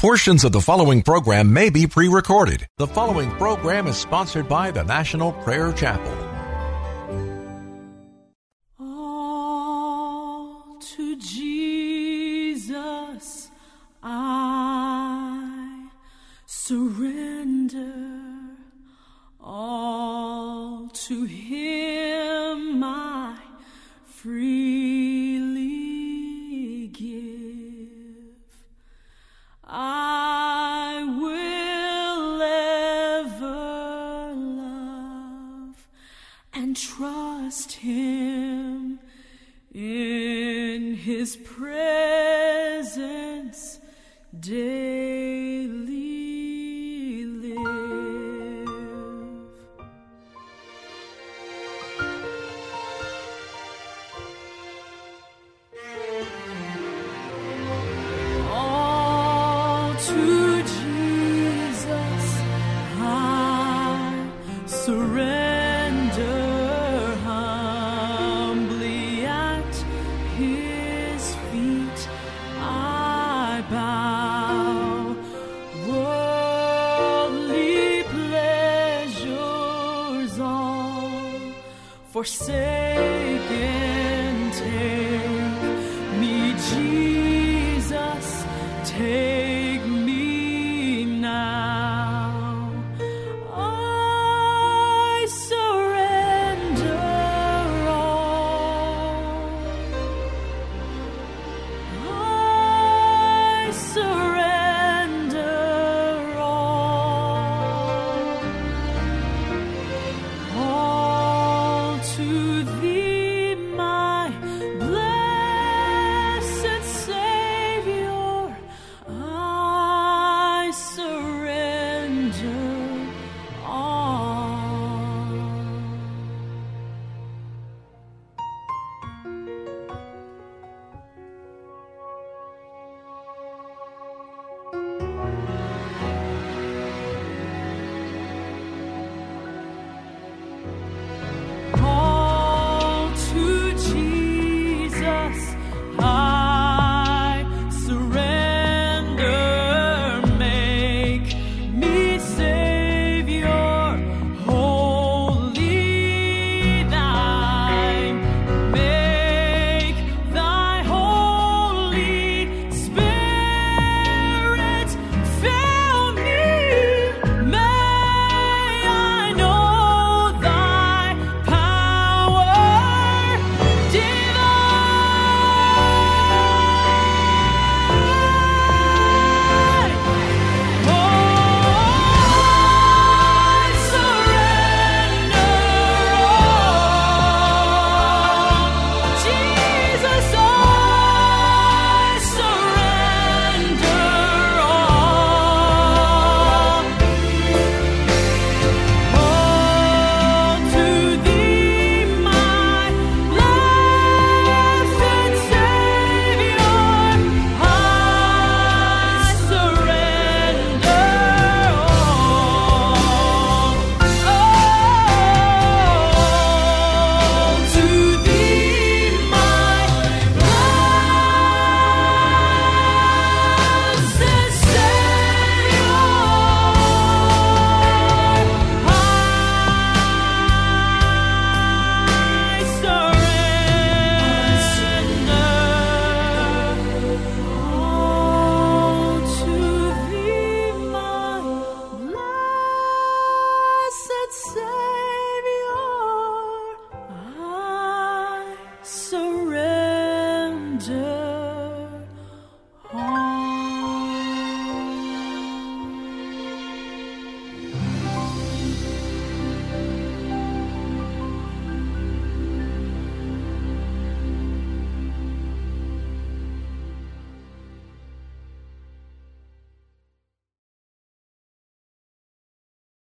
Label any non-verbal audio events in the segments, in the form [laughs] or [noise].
Portions of the following program may be pre recorded. The following program is sponsored by the National Prayer Chapel. All to Jesus I surrender. All to Him I freely trust Him in His presence daily forsaken.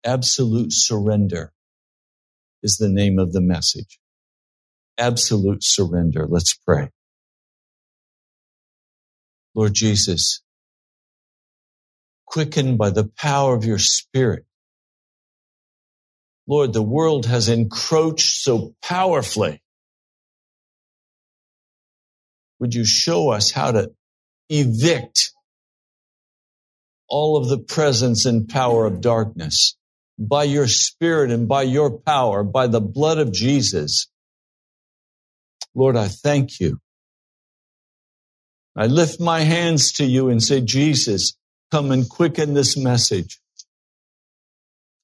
Absolute surrender is the name of the message. Absolute surrender. Let's pray. Lord Jesus, quickened by the power of your spirit. Lord, the world has encroached so powerfully. Would you show us how to evict all of the presence and power of darkness by your spirit and by your power, by the blood of Jesus. Lord, I thank you. I lift my hands to you and say, Jesus, come and quicken this message.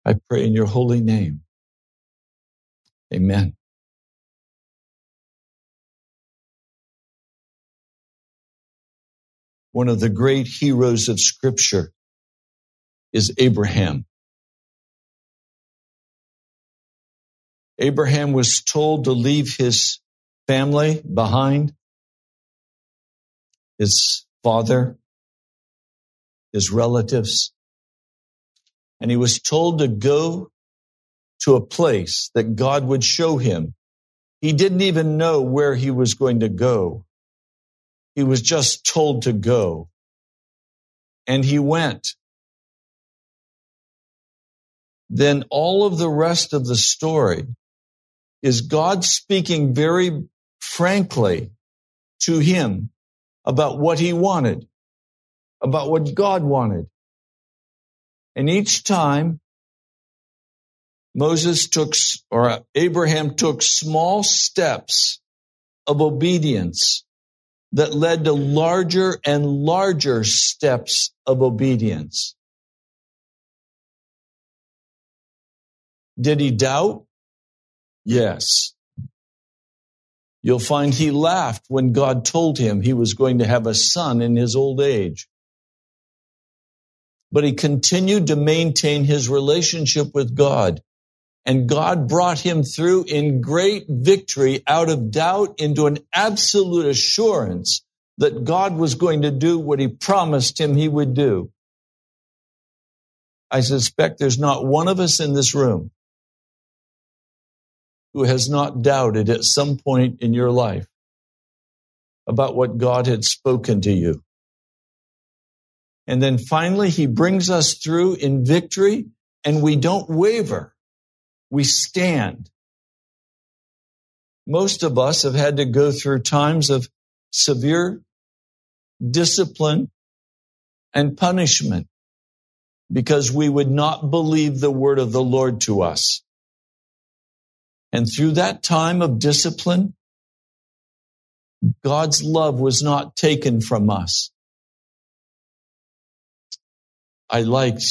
I pray in your holy name. Amen. One of the great heroes of scripture is Abraham. Abraham was told to leave his family behind, his father, his relatives, and he was told to go to a place that God would show him. He didn't even know where he was going to go. He was just told to go. And he went. Then all of the rest of the story is God speaking very frankly to him about what he wanted, about what God wanted. And each time Moses took, or Abraham took small steps of obedience that led to larger and larger steps of obedience. Did he doubt? Yes. You'll find he laughed when God told him he was going to have a son in his old age. But he continued to maintain his relationship with God. And God brought him through in great victory out of doubt into an absolute assurance that God was going to do what he promised him he would do. I suspect there's not one of us in this room who has not doubted at some point in your life about what God had spoken to you. And then finally, he brings us through in victory and we don't waver. We stand. Most of us have had to go through times of severe discipline and punishment because we would not believe the word of the Lord to us. And through that time of discipline, God's love was not taken from us. I liked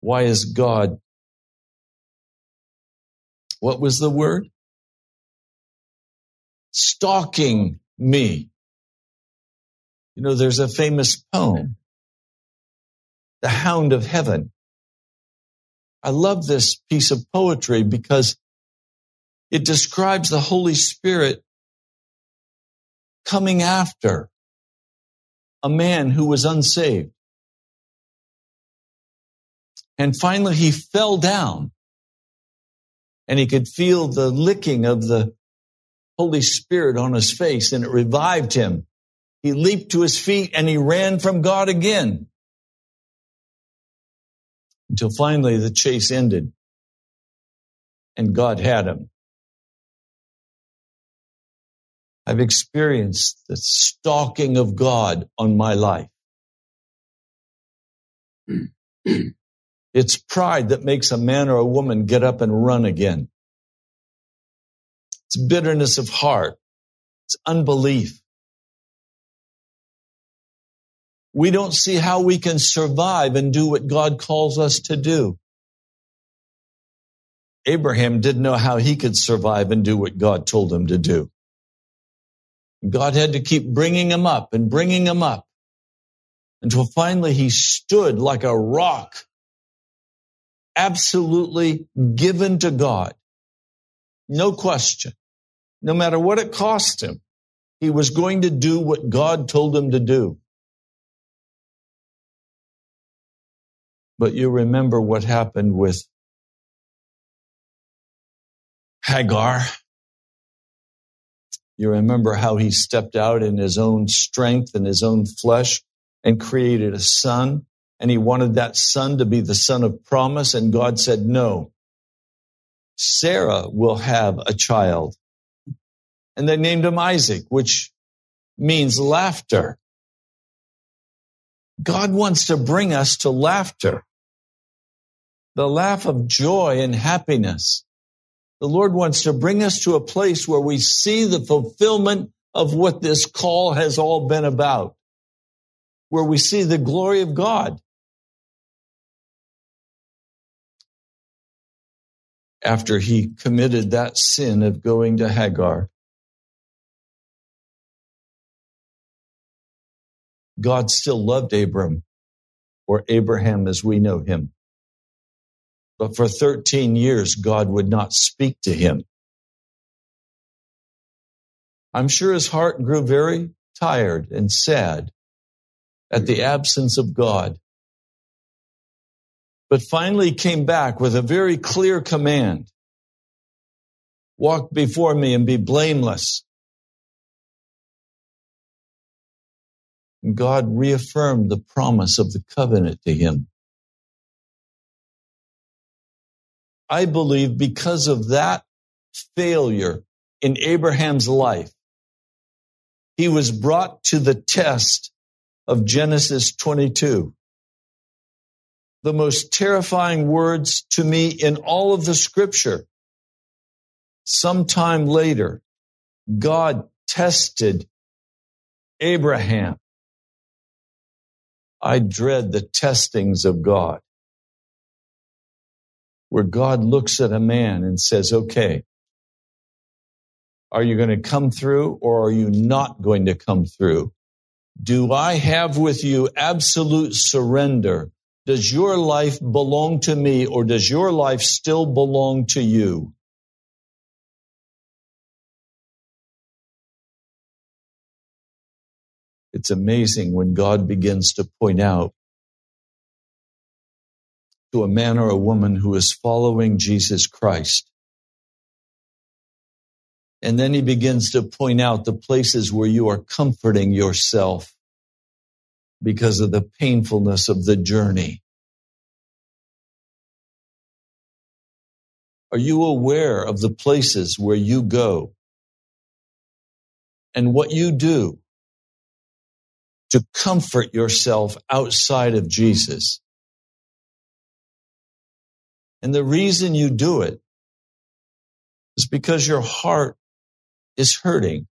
why is God what was the word? Stalking me. You know, there's a famous poem, The Hound of Heaven. I love this piece of poetry because it describes the Holy Spirit coming after a man who was unsaved. And finally he fell down and he could feel the licking of the Holy Spirit on his face and it revived him. He leaped to his feet and he ran from God again until finally the chase ended and God had him. I've experienced the stalking of God on my life. [clears throat] it's pride that makes a man or a woman get up and run again. It's bitterness of heart. It's unbelief. We don't see how we can survive and do what God calls us to do. Abraham didn't know how he could survive and do what God told him to do. God had to keep bringing him up and bringing him up until finally he stood like a rock, absolutely given to God. No question. No matter what it cost him, he was going to do what God told him to do. But you remember what happened with Hagar. You remember how he stepped out in his own strength and his own flesh and created a son. And he wanted that son to be the son of promise. And God said, no, Sarah will have a child. And they named him Isaac, which means laughter. God wants to bring us to laughter, the laugh of joy and happiness. The Lord wants to bring us to a place where we see the fulfillment of what this call has all been about, where we see the glory of God. After he committed that sin of going to Hagar, God still loved Abram or Abraham as we know him. But for 13 years, God would not speak to him. I'm sure his heart grew very tired and sad at the absence of God. But finally came back with a very clear command. Walk before me and be blameless. God reaffirmed the promise of the covenant to him. I believe because of that failure in Abraham's life, he was brought to the test of Genesis 22. The most terrifying words to me in all of the scripture. Sometime later, God tested Abraham. I dread the testings of God where God looks at a man and says, okay, are you going to come through or are you not going to come through? Do I have with you absolute surrender? Does your life belong to me or does your life still belong to you? It's amazing when God begins to point out to a man or a woman who is following Jesus Christ. And then he begins to point out the places where you are comforting yourself because of the painfulness of the journey. Are you aware of the places where you go and what you do to comfort yourself outside of Jesus? And the reason you do it is because your heart is hurting.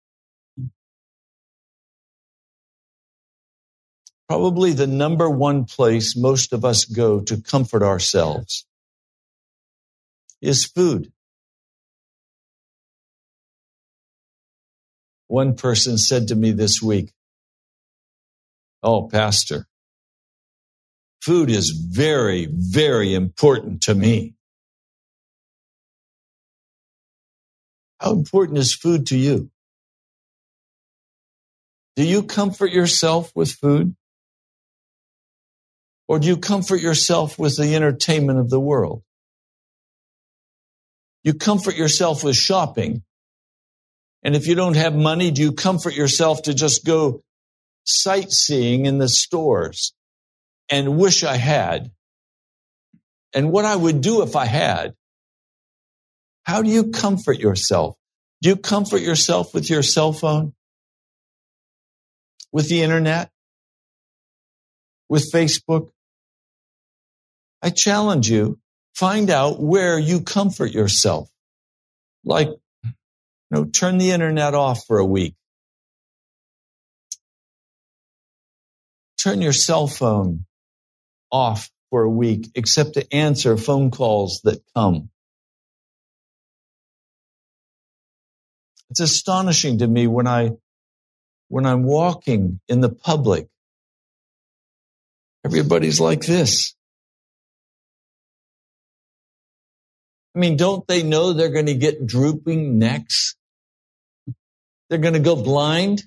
Probably the number one place most of us go to comfort ourselves is food. One person said to me this week, Oh, Pastor, Food is very, very important to me. How important is food to you? Do you comfort yourself with food? Or do you comfort yourself with the entertainment of the world? You comfort yourself with shopping. And if you don't have money, do you comfort yourself to just go sightseeing in the stores? And wish I had, and what I would do if I had. How do you comfort yourself? Do you comfort yourself with your cell phone? With the internet? With Facebook? I challenge you, find out where you comfort yourself. Like, you know, turn the internet off for a week. Turn your cell phone off for a week except to answer phone calls that come. It's astonishing to me when I, when I'm walking in the public, everybody's like this. I mean, don't they know they're going to get drooping necks? They're going to go blind.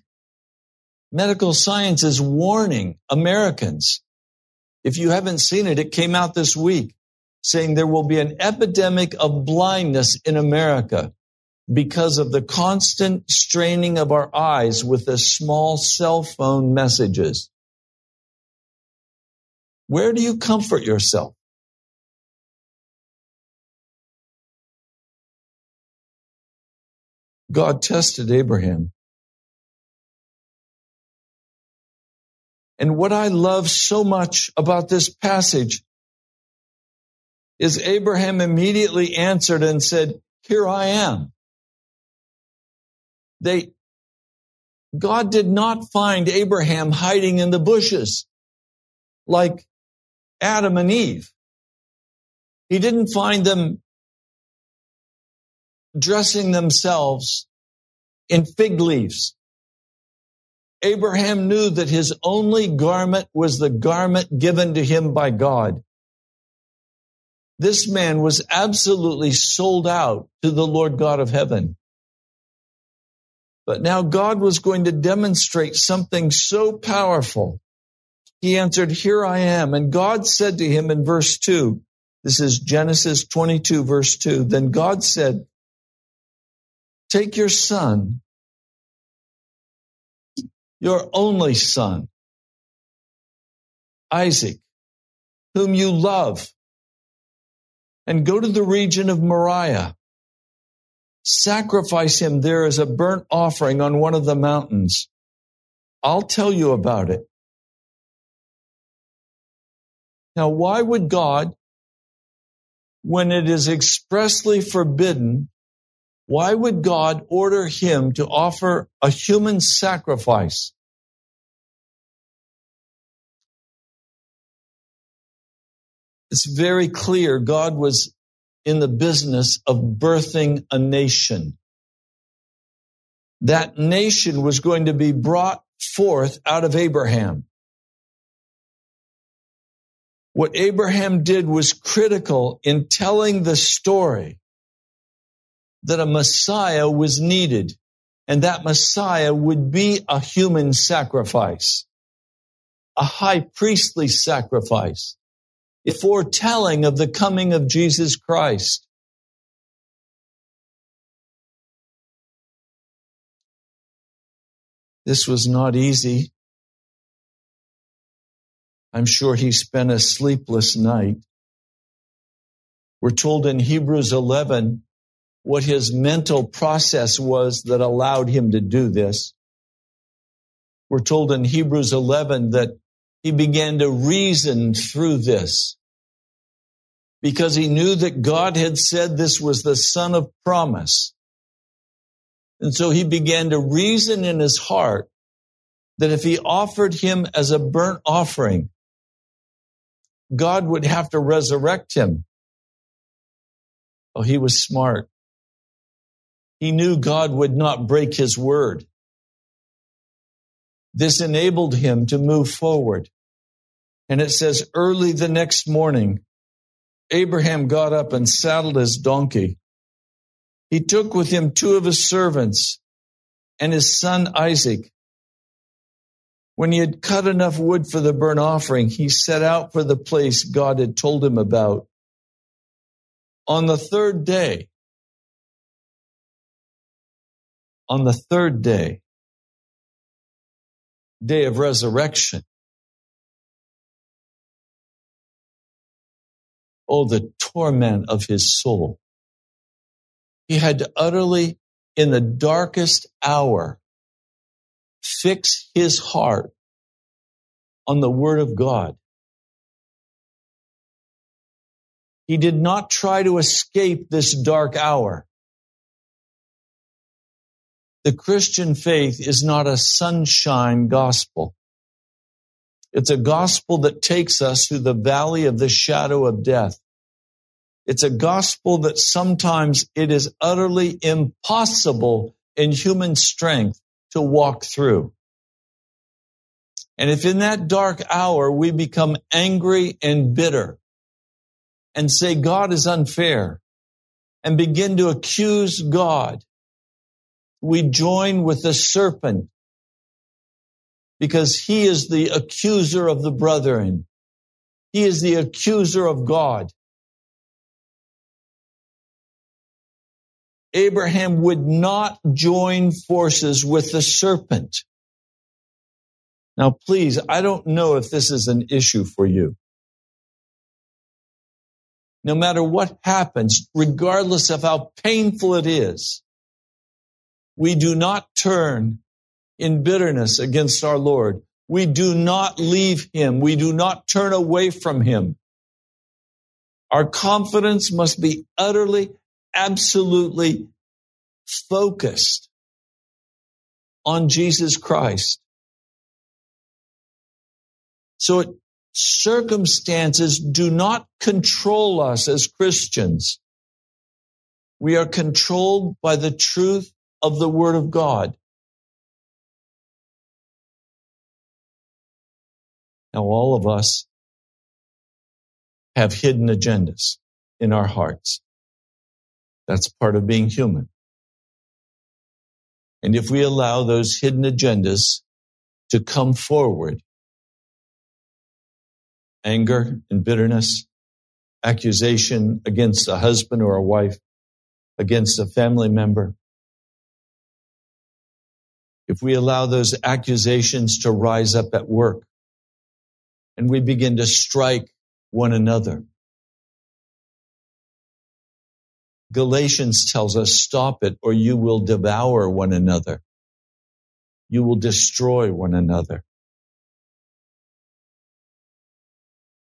Medical science is warning Americans if you haven't seen it, it came out this week saying there will be an epidemic of blindness in America because of the constant straining of our eyes with the small cell phone messages. Where do you comfort yourself? God tested Abraham. And what I love so much about this passage is Abraham immediately answered and said, here I am. They, God did not find Abraham hiding in the bushes like Adam and Eve. He didn't find them dressing themselves in fig leaves. Abraham knew that his only garment was the garment given to him by God. This man was absolutely sold out to the Lord God of heaven. But now God was going to demonstrate something so powerful. He answered, Here I am. And God said to him in verse 2, this is Genesis 22, verse 2. Then God said, Take your son, your only son, Isaac, whom you love, and go to the region of Moriah. Sacrifice him there as a burnt offering on one of the mountains. I'll tell you about it. Now, why would God, when it is expressly forbidden, why would God order him to offer a human sacrifice? It's very clear God was in the business of birthing a nation. That nation was going to be brought forth out of Abraham. What Abraham did was critical in telling the story that a Messiah was needed and that Messiah would be a human sacrifice, a high priestly sacrifice, a foretelling of the coming of Jesus Christ. This was not easy. I'm sure he spent a sleepless night. We're told in Hebrews 11 what his mental process was that allowed him to do this. We're told in Hebrews 11 that he began to reason through this because he knew that God had said this was the son of promise. And so he began to reason in his heart that if he offered him as a burnt offering, God would have to resurrect him. Oh, he was smart. He knew God would not break his word. This enabled him to move forward. And it says, early the next morning, Abraham got up and saddled his donkey. He took with him two of his servants and his son Isaac. When he had cut enough wood for the burnt offering, he set out for the place God had told him about. On the third day, on the third day, day of resurrection. Oh, the torment of his soul. He had to utterly, in the darkest hour, fix his heart on the word of God. He did not try to escape this dark hour. The Christian faith is not a sunshine gospel. It's a gospel that takes us through the valley of the shadow of death. It's a gospel that sometimes it is utterly impossible in human strength to walk through. And if in that dark hour we become angry and bitter and say God is unfair and begin to accuse God we join with the serpent because he is the accuser of the brethren. He is the accuser of God. Abraham would not join forces with the serpent. Now, please, I don't know if this is an issue for you. No matter what happens, regardless of how painful it is, we do not turn in bitterness against our Lord. We do not leave him. We do not turn away from him. Our confidence must be utterly, absolutely focused on Jesus Christ. So it, circumstances do not control us as Christians. We are controlled by the truth of the Word of God. Now, all of us have hidden agendas in our hearts. That's part of being human. And if we allow those hidden agendas to come forward, anger and bitterness, accusation against a husband or a wife, against a family member, if we allow those accusations to rise up at work and we begin to strike one another. Galatians tells us stop it or you will devour one another. You will destroy one another.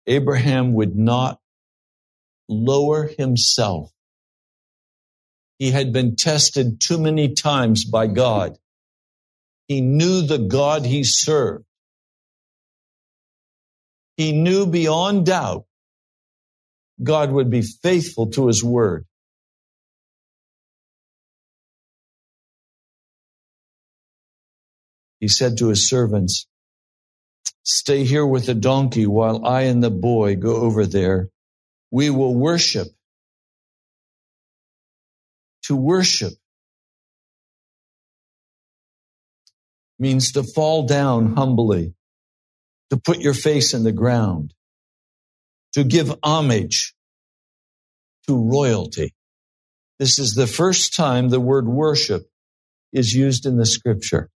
Abraham would not lower himself. He had been tested too many times by God. He knew the God he served. He knew beyond doubt God would be faithful to his word. He said to his servants, Stay here with the donkey while I and the boy go over there. We will worship. To worship means to fall down humbly, to put your face in the ground, to give homage to royalty. This is the first time the word worship is used in the scripture.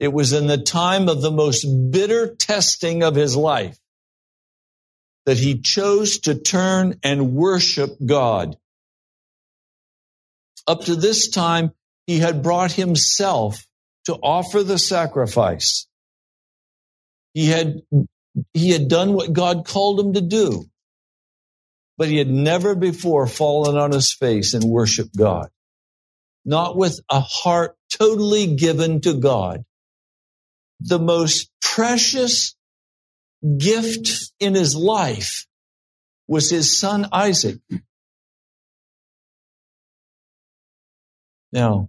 It was in the time of the most bitter testing of his life that he chose to turn and worship God. Up to this time, he had brought himself to offer the sacrifice. He had, he had done what God called him to do, but he had never before fallen on his face and worshiped God. Not with a heart totally given to God. The most precious gift in his life was his son Isaac. Now,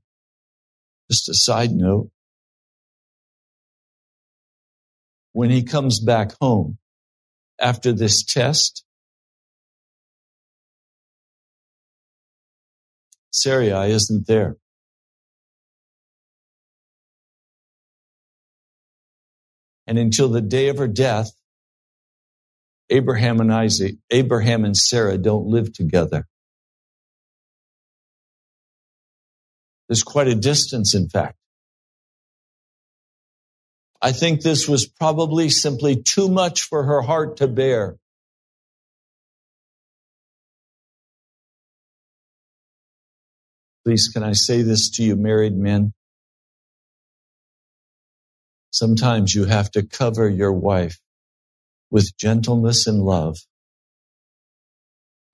just a side note. When he comes back home after this test, Sarai isn't there. And until the day of her death, Abraham and Isaac, Abraham and Sarah don't live together. There's quite a distance, in fact. I think this was probably simply too much for her heart to bear. Please, can I say this to you, married men? Sometimes you have to cover your wife with gentleness and love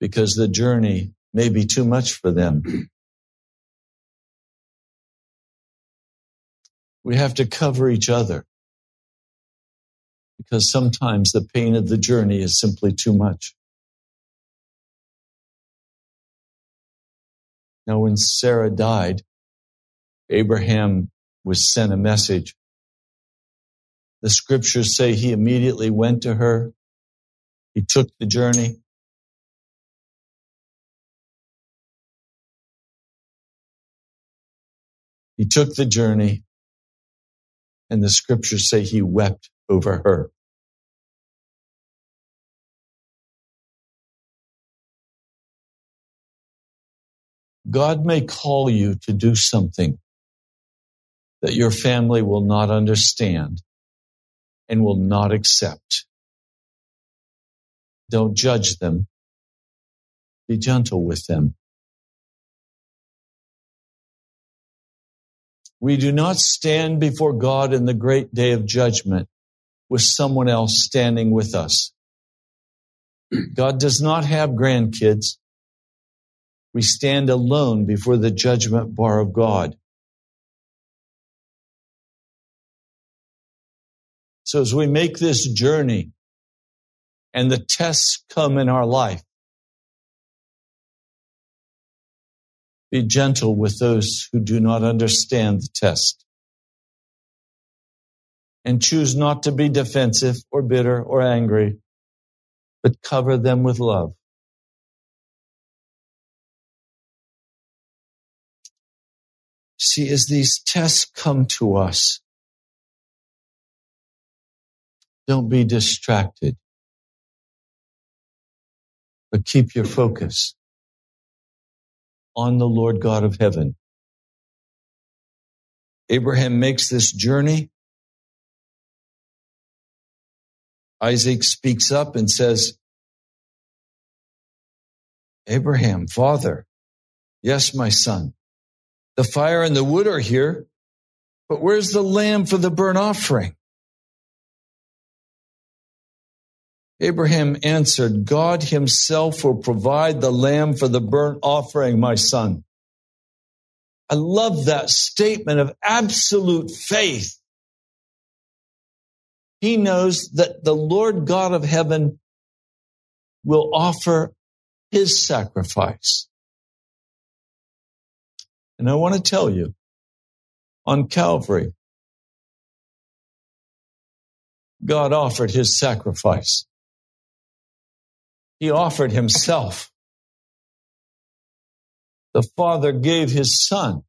because the journey may be too much for them. We have to cover each other because sometimes the pain of the journey is simply too much. Now, when Sarah died, Abraham was sent a message. The scriptures say he immediately went to her. He took the journey. He took the journey and the scriptures say he wept over her. God may call you to do something that your family will not understand and will not accept. Don't judge them. Be gentle with them. We do not stand before God in the great day of judgment with someone else standing with us. God does not have grandkids. We stand alone before the judgment bar of God. So as we make this journey and the tests come in our life, be gentle with those who do not understand the test. And choose not to be defensive or bitter or angry, but cover them with love. See, as these tests come to us, don't be distracted, but keep your focus on the Lord God of heaven. Abraham makes this journey. Isaac speaks up and says, Abraham, father, yes, my son, the fire and the wood are here, but where's the lamb for the burnt offering? Abraham answered, God himself will provide the lamb for the burnt offering, my son. I love that statement of absolute faith. He knows that the Lord God of heaven will offer his sacrifice. And I want to tell you, on Calvary, God offered his sacrifice. He offered himself. The Father gave his Son.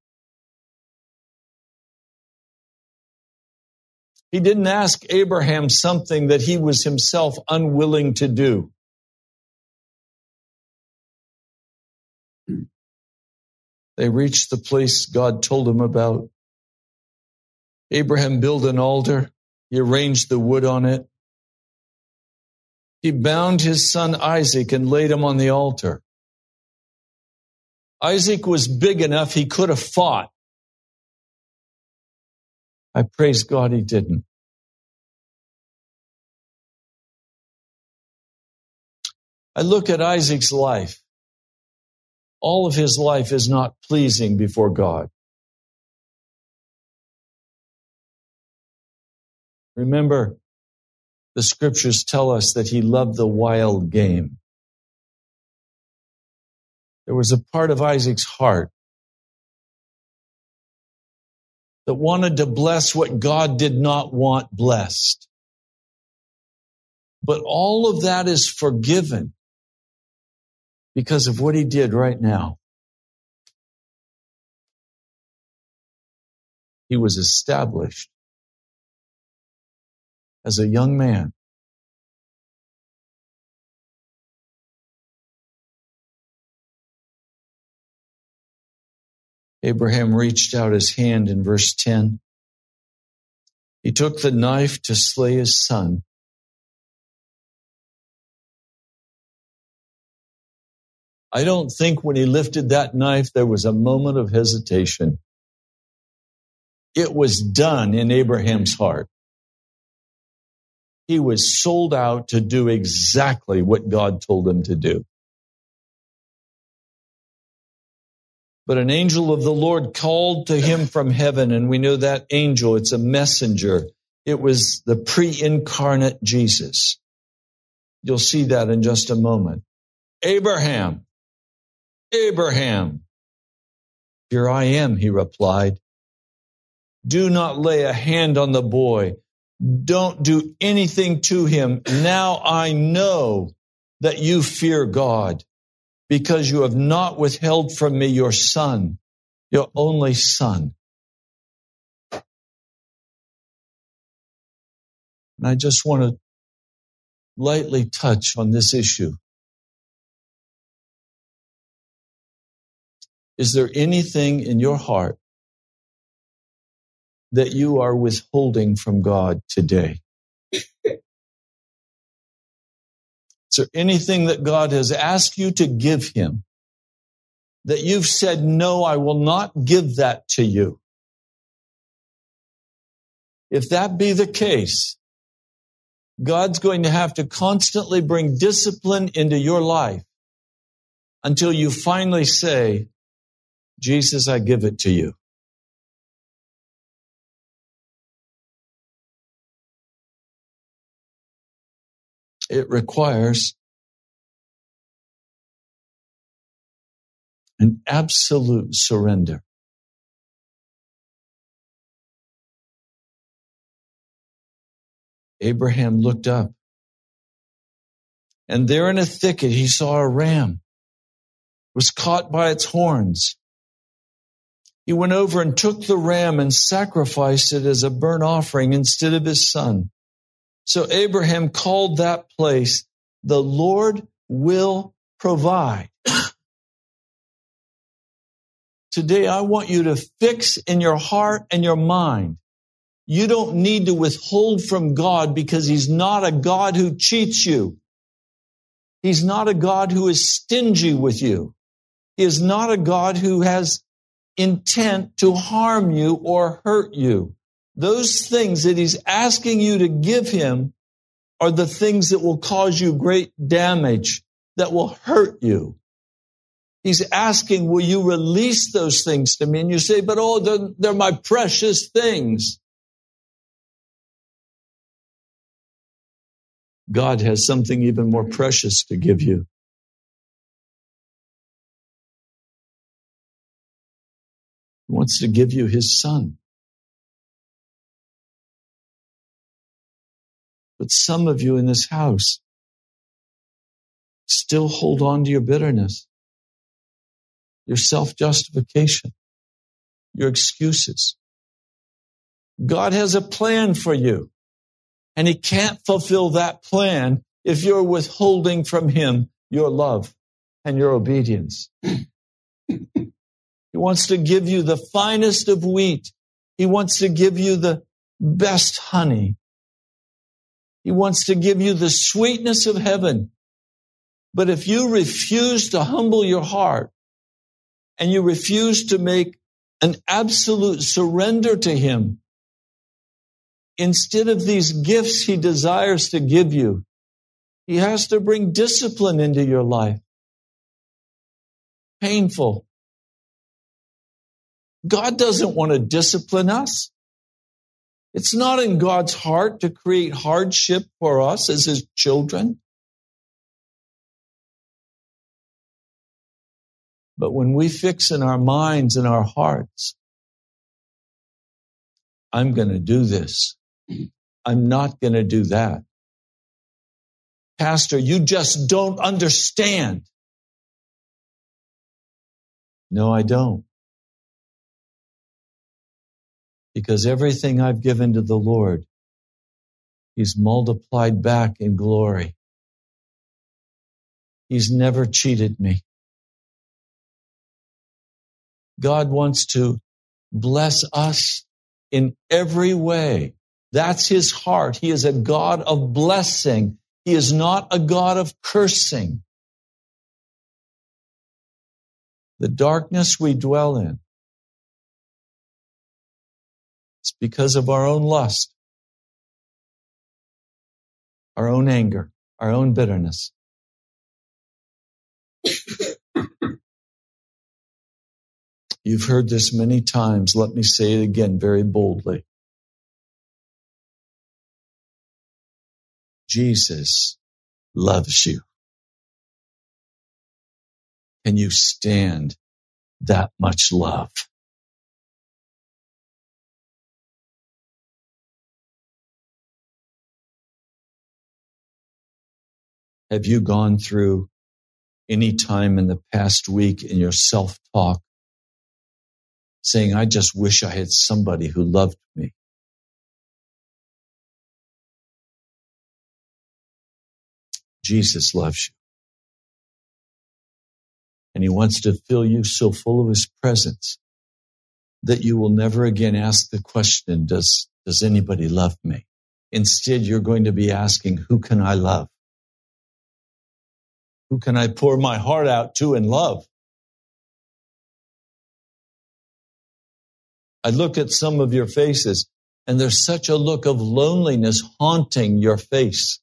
He didn't ask Abraham something that he was himself unwilling to do. They reached the place God told him about. Abraham built an altar. He arranged the wood on it. He bound his son Isaac and laid him on the altar. Isaac was big enough he could have fought. I praise God he didn't. I look at Isaac's life. All of his life is not pleasing before God. Remember, the scriptures tell us that he loved the wild game. There was a part of Isaac's heart that wanted to bless what God did not want blessed. But all of that is forgiven because of what he did right now. He was established as a young man. Abraham reached out his hand in verse 10. He took the knife to slay his son. I don't think when he lifted that knife, there was a moment of hesitation. It was done in Abraham's heart. He was sold out to do exactly what God told him to do. But an angel of the Lord called to him from heaven, and we know that angel, it's a messenger. It was the pre incarnate Jesus. You'll see that in just a moment. Abraham, Abraham. Here I am, he replied. Do not lay a hand on the boy don't do anything to him. Now I know that you fear God because you have not withheld from me your son, your only son. And I just want to lightly touch on this issue. Is there anything in your heart that you are withholding from God today? [laughs] Is there anything that God has asked you to give Him that you've said, no, I will not give that to you? if that be the case, God's going to have to constantly bring discipline into your life until you finally say, Jesus, I give it to you. It requires an absolute surrender. Abraham looked up, and there in a thicket he saw a ram was caught by its horns. He went over and took the ram and sacrificed it as a burnt offering instead of his son. So Abraham called that place, the Lord will provide. Today, I want you to fix in your heart and your mind. You don't need to withhold from God because He's not a God who cheats you. He's not a God who is stingy with you. He is not a God who has intent to harm you or hurt you. Those things that He's asking you to give Him are the things that will cause you great damage, that will hurt you. He's asking, will you release those things to me? And you say, but oh, they're, they're my precious things. God has something even more precious to give you. He wants to give you his son. But some of you in this house still hold on to your bitterness, your self justification, your excuses. God has a plan for you, and He can't fulfill that plan if you're withholding from Him your love and your obedience. he wants to give you the finest of wheat. He wants to give you the best honey. He wants to give you the sweetness of heaven. But if you refuse to humble your heart and you refuse to make an absolute surrender to Him, instead of these gifts He desires to give you, He has to bring discipline into your life. Painful. God doesn't want to discipline us. It's not in God's heart to create hardship for us as his children. But when we fix in our minds and our hearts, I'm going to do this. I'm not going to do that. Pastor, you just don't understand. No, I don't because everything I've given to the Lord, He's multiplied back in glory. He's never cheated me. God wants to bless us in every way. That's His heart. He is a God of blessing. He is not a God of cursing. The darkness we dwell in It's because of our own lust, our own anger, our own bitterness. [coughs] You've heard this many times. Let me say it again very boldly. Jesus loves you. Can you stand that much love? Have you gone through any time in the past week in your self talk saying, I just wish I had somebody who loved me? Jesus loves you. And he wants to fill you so full of his presence that you will never again ask the question, does, does anybody love me? Instead, you're going to be asking, who can I love? Who can I pour my heart out to in love? I look at some of your faces and there's such a look of loneliness haunting your face.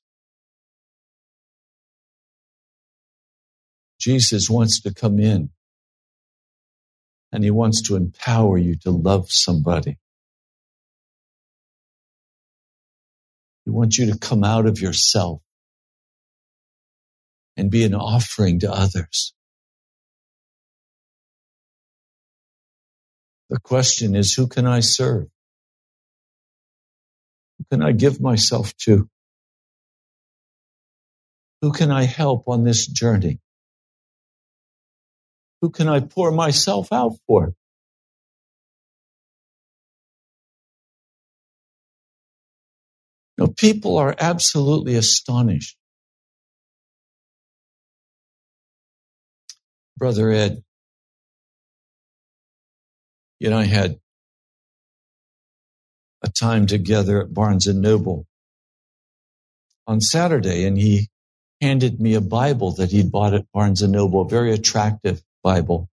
Jesus wants to come in and he wants to empower you to love somebody. He wants you to come out of yourself and be an offering to others. The question is, who can I serve? Who can I give myself to? Who can I help on this journey? Who can I pour myself out for? Know, people are absolutely astonished. Brother Ed, you and I had a time together at Barnes and Noble on Saturday, and he handed me a Bible that he'd bought at Barnes and Noble, a very attractive Bible.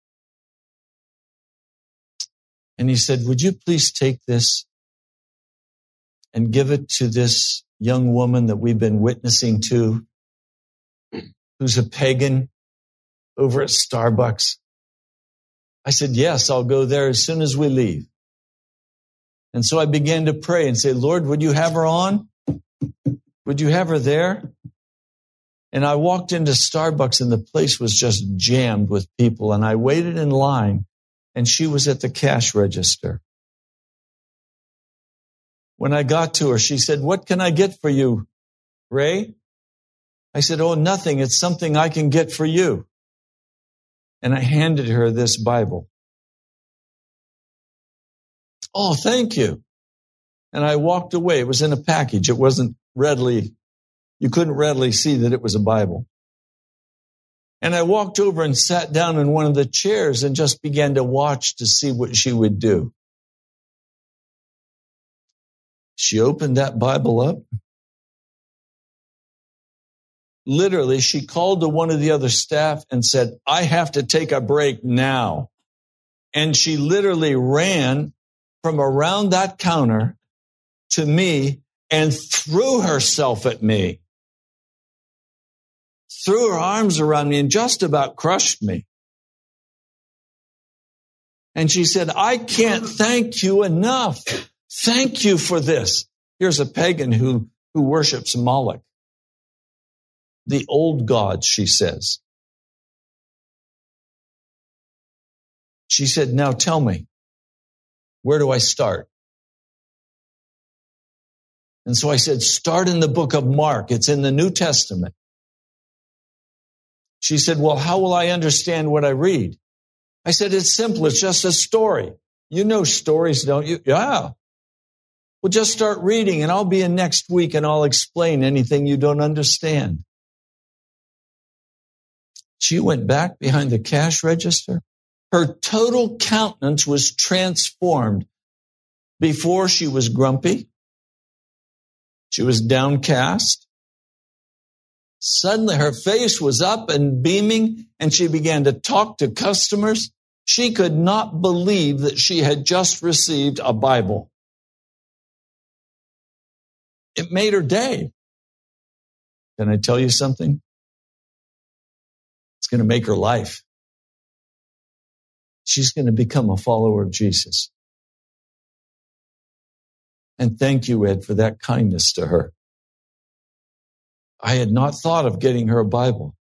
And he said, Would you please take this and give it to this young woman that we've been witnessing to, who's a pagan over at Starbucks? I said, Yes, I'll go there as soon as we leave. And so I began to pray and say, Lord, would you have her on? Would you have her there? And I walked into Starbucks and the place was just jammed with people. And I waited in line and she was at the cash register. When I got to her, she said, What can I get for you, Ray? I said, Oh, nothing. It's something I can get for you. And I handed her this Bible. Oh, thank you. And I walked away. It was in a package. It wasn't readily you couldn't readily see that it was a Bible. And I walked over and sat down in one of the chairs and just began to watch to see what she would do. She opened that Bible up. Literally, she called to one of the other staff and said, I have to take a break now. And she literally ran from around that counter to me and threw herself at me threw her arms around me and just about crushed me. And she said, I can't thank you enough. Thank you for this. Here's a pagan who, who worships Moloch. The old gods, she says. She said, now tell me, where do I start? And so I said, start in the book of Mark. It's in the New Testament. She said, well, how will I understand what I read? I said, it's simple. It's just a story. You know stories, don't you? Yeah. Well, just start reading and I'll be in next week and I'll explain anything you don't understand. She went back behind the cash register. Her total countenance was transformed. Before she was grumpy. She was downcast. Suddenly her face was up and beaming and she began to talk to customers. She could not believe that she had just received a Bible. It made her day. Can I tell you something? Going to make her life. She's going to become a follower of Jesus. And thank you, Ed, for that kindness to her. I had not thought of getting her a Bible.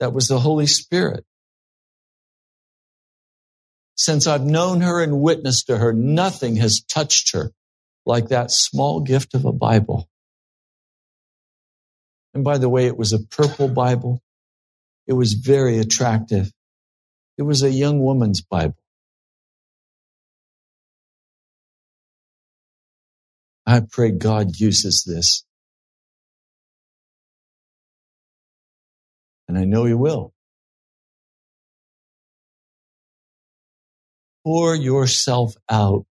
That was the Holy Spirit. Since I've known her and witnessed to her, nothing has touched her like that small gift of a Bible. And by the way, it was a purple Bible. It was very attractive. It was a young woman's Bible. I pray God uses this And I know He will. Pour yourself out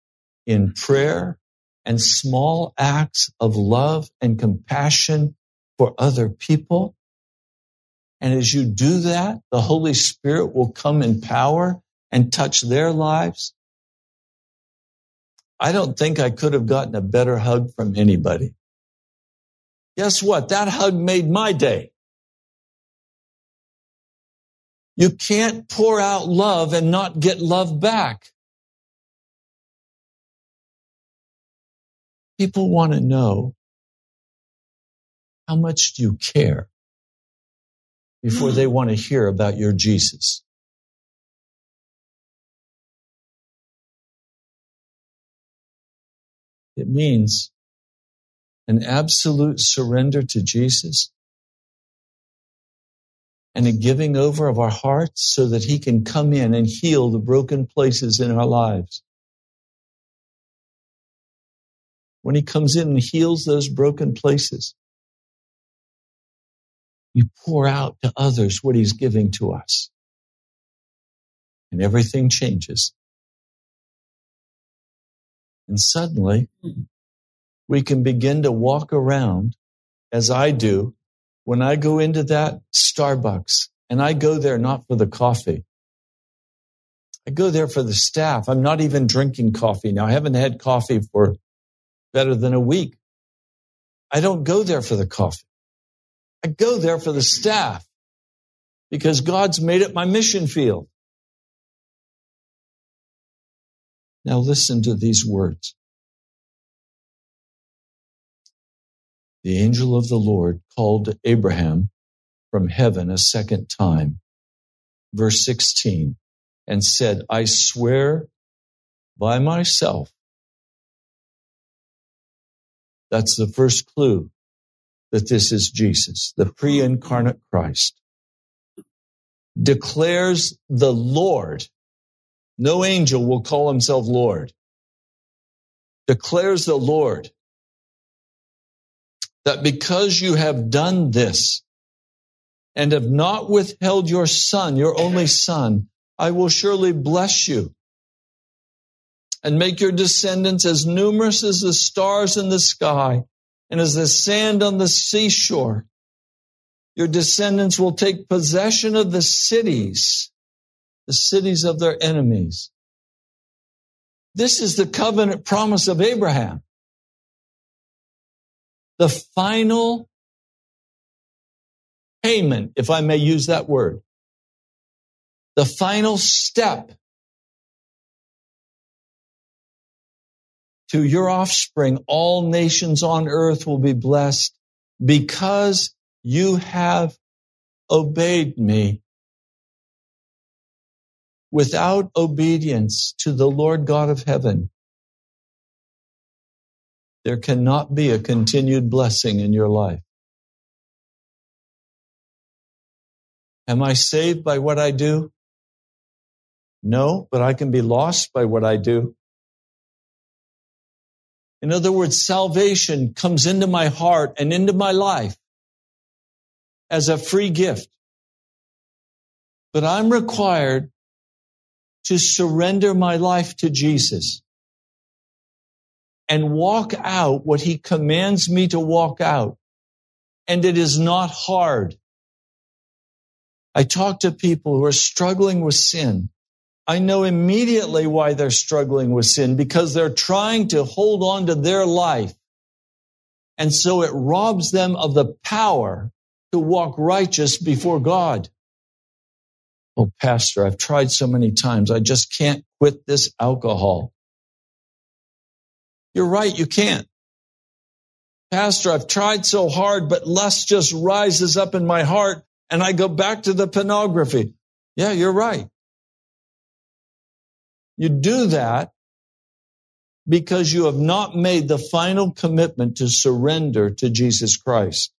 in prayer and small acts of love and compassion for other people. And as you do that, the Holy Spirit will come in power and touch their lives. I don't think I could have gotten a better hug from anybody. Guess what? That hug made my day. You can't pour out love and not get love back. People want to know how much do you care before they mm. want to hear about your Jesus. It means an absolute surrender to Jesus and a giving over of our hearts so that he can come in and heal the broken places in our lives. When he comes in and heals those broken places, we pour out to others what he's giving to us. And everything changes. And suddenly we can begin to walk around as I do when I go into that Starbucks and I go there not for the coffee. I go there for the staff. I'm not even drinking coffee now. I haven't had coffee for better than a week. I don't go there for the coffee. I go there for the staff because God's made it my mission field. Now listen to these words. The angel of the Lord called Abraham from heaven a second time. Verse 16 and said, I swear by myself. That's the first clue that this is Jesus, the pre-incarnate Christ. Declares the Lord. No angel will call himself Lord. Declares the Lord that because you have done this and have not withheld your son, your only son, I will surely bless you and make your descendants as numerous as the stars in the sky and as the sand on the seashore. Your descendants will take possession of the cities, the cities of their enemies. This is the covenant promise of Abraham. The final payment, if I may use that word, the final step to your offspring, all nations on earth will be blessed because you have obeyed me. Without obedience to the Lord God of heaven, there cannot be a continued blessing in your life. Am I saved by what I do? No, but I can be lost by what I do. In other words, salvation comes into my heart and into my life as a free gift. But I'm required to surrender my life to Jesus and walk out what he commands me to walk out. And it is not hard. I talk to people who are struggling with sin I know immediately why they're struggling with sin because they're trying to hold on to their life. And so it robs them of the power to walk righteous before God. Oh, pastor, I've tried so many times. I just can't quit this alcohol. You're right. You can't. Pastor, I've tried so hard, but lust just rises up in my heart and I go back to the pornography. Yeah, you're right. You do that because you have not made the final commitment to surrender to Jesus Christ.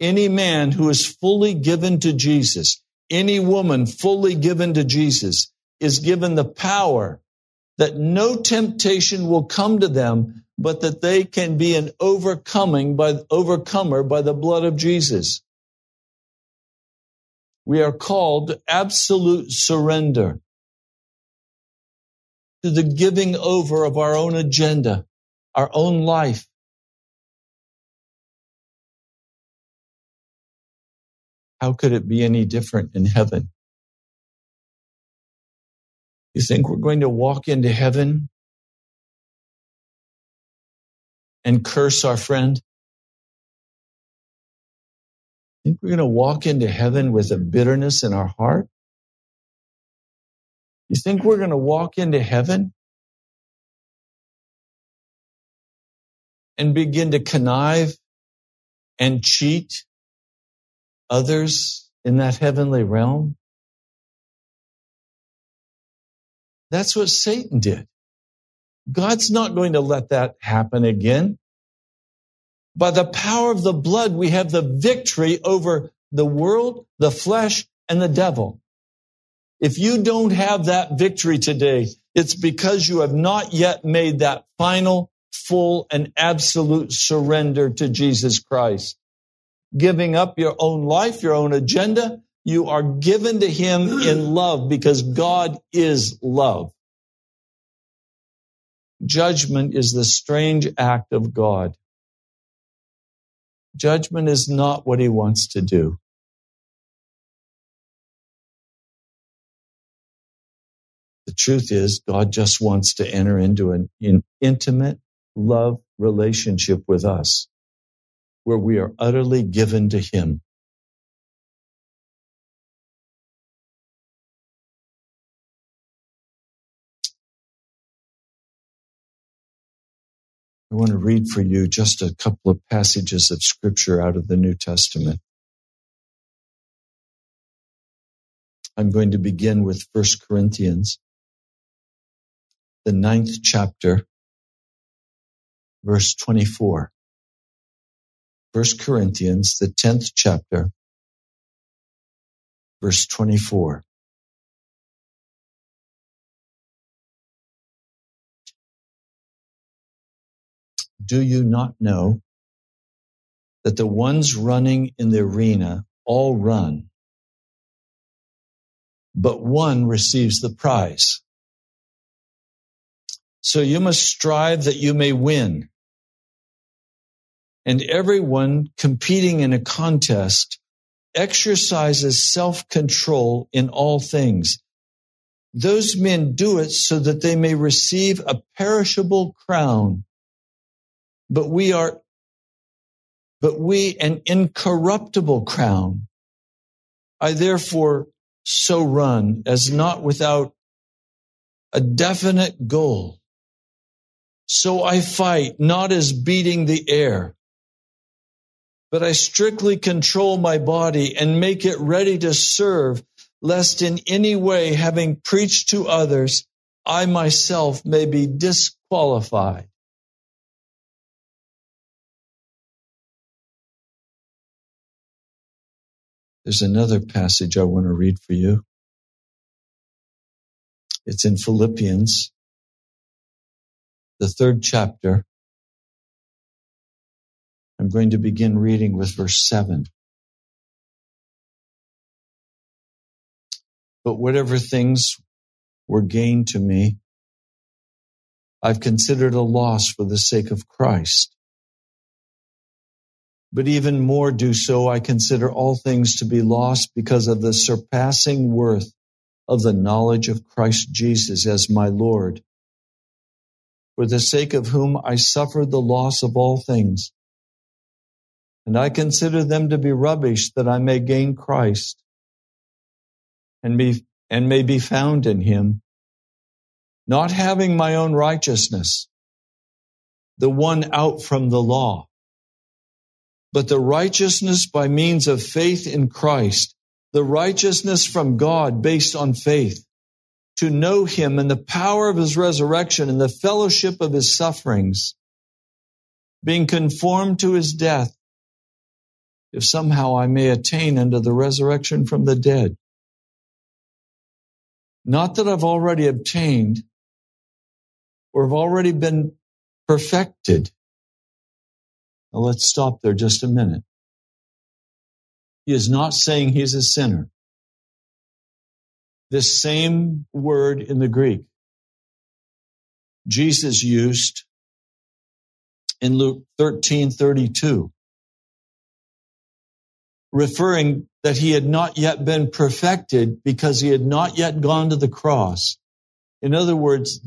Any man who is fully given to Jesus, any woman fully given to Jesus is given the power that no temptation will come to them, but that they can be an overcoming by overcomer by the blood of Jesus. We are called absolute surrender to the giving over of our own agenda, our own life. How could it be any different in heaven? You think we're going to walk into heaven and curse our friend? Think we're going to walk into heaven with a bitterness in our heart? You think we're going to walk into heaven and begin to connive and cheat others in that heavenly realm? That's what Satan did. God's not going to let that happen again. By the power of the blood, we have the victory over the world, the flesh, and the devil. If you don't have that victory today, it's because you have not yet made that final, full, and absolute surrender to Jesus Christ. Giving up your own life, your own agenda, you are given to Him in love because God is love. Judgment is the strange act of God. Judgment is not what He wants to do. Truth is, God just wants to enter into an intimate love relationship with us where we are utterly given to Him. I want to read for you just a couple of passages of scripture out of the New Testament. I'm going to begin with 1 Corinthians, the ninth chapter, verse 24. 1 Corinthians, the 10th chapter, verse 24. Do you not know that the ones running in the arena all run, but one receives the prize? So you must strive that you may win. And everyone competing in a contest exercises self-control in all things. Those men do it so that they may receive a perishable crown but we are, but we an incorruptible crown. I therefore so run as not without a definite goal. So I fight not as beating the air, but I strictly control my body and make it ready to serve, lest in any way, having preached to others, I myself may be disqualified. There's another passage I want to read for you. It's in Philippians, the third chapter. I'm going to begin reading with verse 7. But whatever things were gained to me, I've considered a loss for the sake of Christ but even more do so I consider all things to be lost because of the surpassing worth of the knowledge of Christ Jesus as my Lord, for the sake of whom I suffered the loss of all things. And I consider them to be rubbish that I may gain Christ and be, and may be found in him, not having my own righteousness, the one out from the law but the righteousness by means of faith in Christ, the righteousness from God based on faith, to know him and the power of his resurrection and the fellowship of his sufferings, being conformed to his death, if somehow I may attain unto the resurrection from the dead. Not that I've already obtained or have already been perfected now let's stop there just a minute. He is not saying he's a sinner. This same word in the Greek, Jesus used in Luke 13 32, referring that he had not yet been perfected because he had not yet gone to the cross. In other words,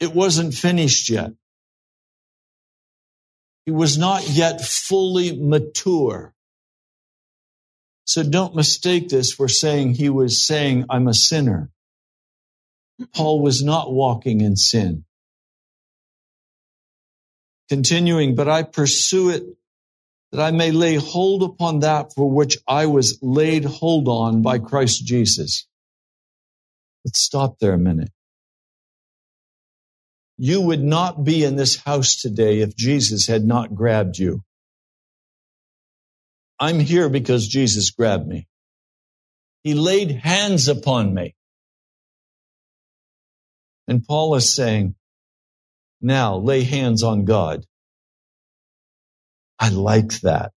it wasn't finished yet. He was not yet fully mature. So don't mistake this for saying he was saying, I'm a sinner. Paul was not walking in sin. Continuing, but I pursue it that I may lay hold upon that for which I was laid hold on by Christ Jesus. Let's stop there a minute. You would not be in this house today if Jesus had not grabbed you. I'm here because Jesus grabbed me. He laid hands upon me. And Paul is saying, now lay hands on God. I like that.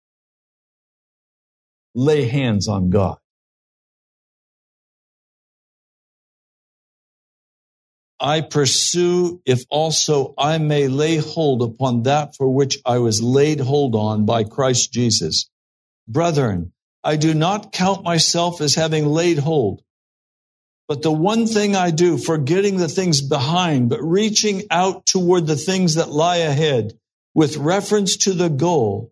Lay hands on God. I pursue if also I may lay hold upon that for which I was laid hold on by Christ Jesus. Brethren, I do not count myself as having laid hold. But the one thing I do, forgetting the things behind, but reaching out toward the things that lie ahead, with reference to the goal,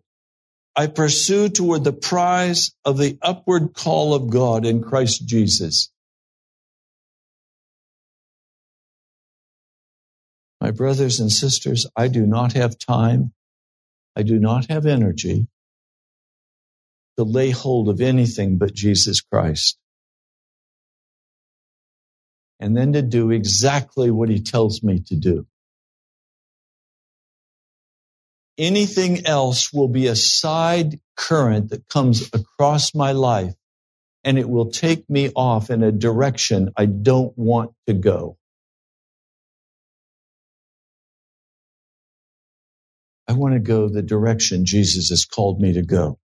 I pursue toward the prize of the upward call of God in Christ Jesus. My brothers and sisters, I do not have time. I do not have energy to lay hold of anything but Jesus Christ and then to do exactly what he tells me to do. Anything else will be a side current that comes across my life and it will take me off in a direction I don't want to go. I want to go the direction Jesus has called me to go.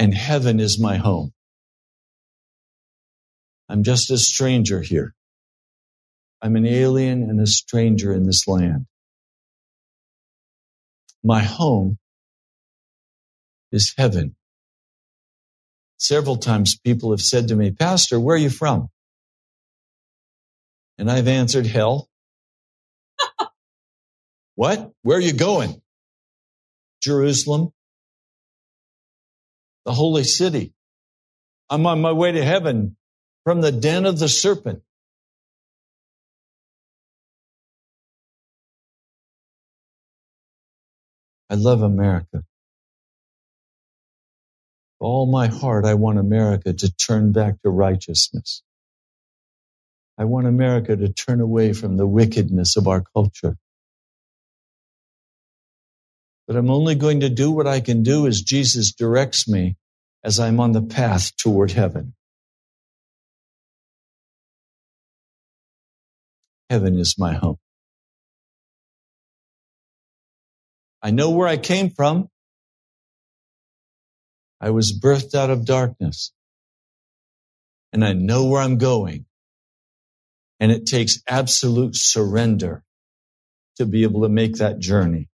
And heaven is my home. I'm just a stranger here. I'm an alien and a stranger in this land. My home is heaven. Several times people have said to me, Pastor, where are you from? And I've answered, hell. [laughs] what? Where are you going? Jerusalem, the holy city. I'm on my way to heaven from the den of the serpent. I love America. all my heart, I want America to turn back to righteousness. I want America to turn away from the wickedness of our culture. But I'm only going to do what I can do as Jesus directs me as I'm on the path toward heaven. Heaven is my home. I know where I came from. I was birthed out of darkness. And I know where I'm going. And it takes absolute surrender to be able to make that journey.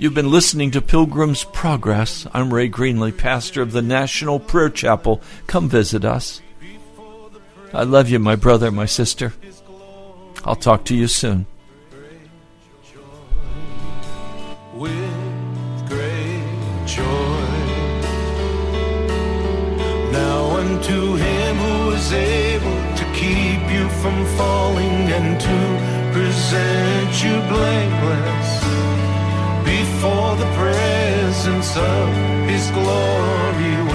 You've been listening to Pilgrim's Progress. I'm Ray Greenley, pastor of the National Prayer Chapel. Come visit us. I love you, my brother, my sister. I'll talk to you soon. with great joy. Now unto him who is able to keep you from falling and to present you blameless for the presence of His glory.